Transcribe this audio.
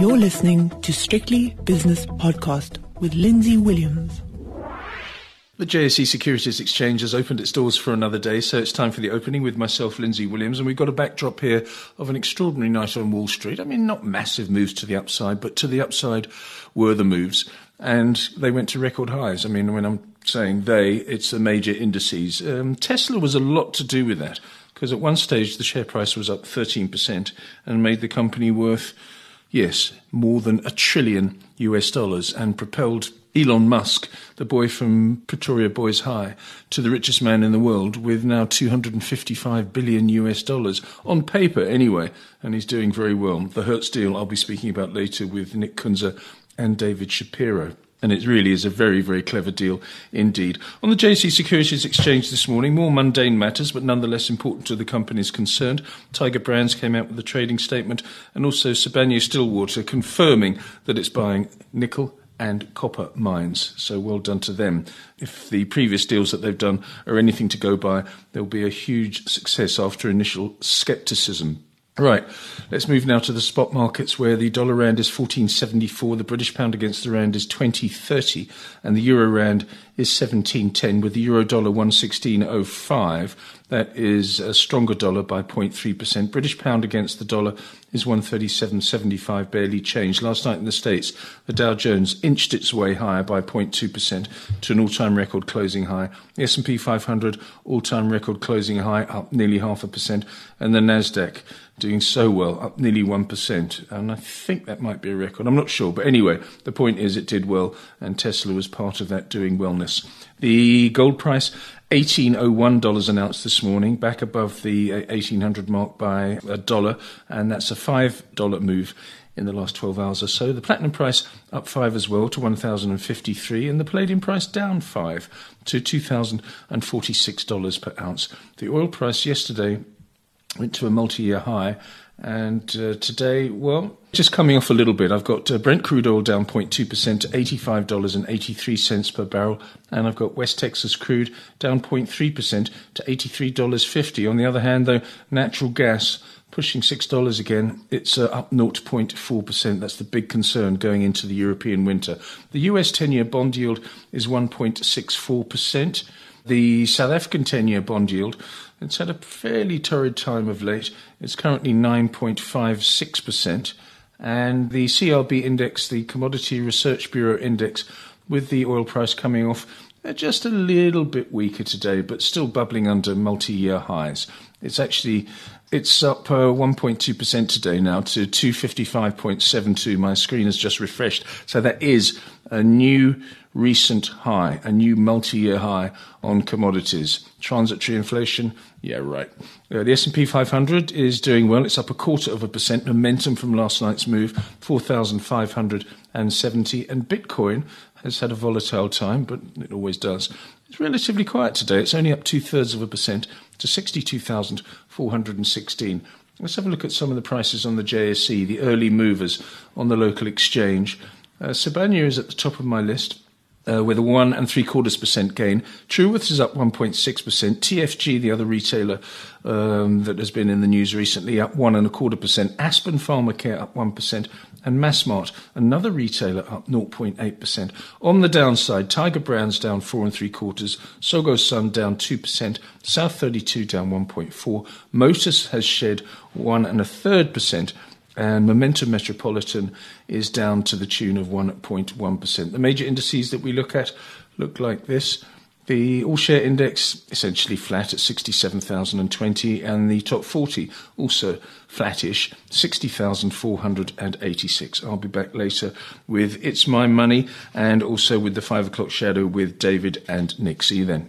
You're listening to Strictly Business Podcast with Lindsay Williams. The JSE Securities Exchange has opened its doors for another day, so it's time for the opening with myself, Lindsay Williams, and we've got a backdrop here of an extraordinary night on Wall Street. I mean, not massive moves to the upside, but to the upside were the moves, and they went to record highs. I mean, when I'm saying they, it's the major indices. Um, Tesla was a lot to do with that, because at one stage the share price was up 13% and made the company worth, yes, more than a trillion US dollars and propelled Elon Musk, the boy from Pretoria Boys High, to the richest man in the world with now 255 billion US dollars on paper anyway, and he's doing very well. The Hertz deal I'll be speaking about later with Nick Kunze and David Shapiro. And it really is a very, very clever deal indeed. On the JSE Securities Exchange this morning, more mundane matters, but nonetheless important to the companies concerned. Tiger Brands came out with a trading statement, and also Sibanye Stillwater confirming that it's buying nickel and copper mines. So well done to them. If the previous deals that they've done are anything to go by, there'll be a huge success after initial skepticism. Right, let's move now to the spot markets where the dollar rand is 1474, the British pound against the rand is 2030, and the euro rand is 1710 with the euro dollar 116.05. That is a stronger dollar by 0.3%. British pound against the dollar is 137.75, barely changed. Last night in the States, the Dow Jones inched its way higher by 0.2% to an all-time record closing high. The S&P 500 all-time record closing high up nearly half a percent, and the Nasdaq doing so well, up nearly 1%. And I think that might be a record. I'm not sure. But anyway, the point is it did well, and Tesla was part of that doing wellness. The gold price, $18.01 announced this morning, back above the 1800 mark by a dollar, and that's a $5 move in the last 12 hours or so. The platinum price up 5 as well to 1053 and the palladium price down 5 to $2046 per ounce. The oil price yesterday went to a multi-year high. And uh, today, well, just coming off a little bit. I've got uh, Brent crude oil down 0.2% to $85.83 per barrel. And I've got West Texas crude down 0.3% to $83.50. On the other hand, though, natural gas pushing $6 again. It's uh, up 0.4%. That's the big concern going into the European winter. The US 10 year bond yield is 1.64%. The South African 10 year bond yield it's had a fairly torrid time of late. It's currently 9.56%. And the CRB index, the Commodity Research Bureau index, with the oil price coming off, just a little bit weaker today, but still bubbling under multi-year highs. It's actually it's up uh, 1.2% today now to 255.72. My screen has just refreshed. So that is a new recent high, a new multi-year high on commodities. Transitory inflation, yeah, right. Uh, the S&P 500 is doing well. It's up a quarter of a percent. Momentum from last night's move, 4,570. And Bitcoin has had a volatile time, but it always does. It's relatively quiet today. It's only up two thirds of a percent to 62,416. Let's have a look at some of the prices on the JSE, the early movers on the local exchange. Uh, Sibanye is at the top of my list. Uh, with a one and three quarters percent gain. Truworths is up 1.6%. TFG, the other retailer um, that has been in the news recently, up one and a quarter percent. Aspen Pharmacare up 1%. And Massmart, another retailer, up 0.8%. On the downside, Tiger Brands down four and three quarters. Tsogo Sun down 2%. South 32 down 1.4. Motus has shed one and a third percent and Momentum Metropolitan is down to the tune of 1.1%. The major indices that we look at look like this. The all share index essentially flat at 67,020, and the top 40 also flattish, 60,486. I'll be back later with It's My Money and also with the 5 o'clock shadow with David and you then.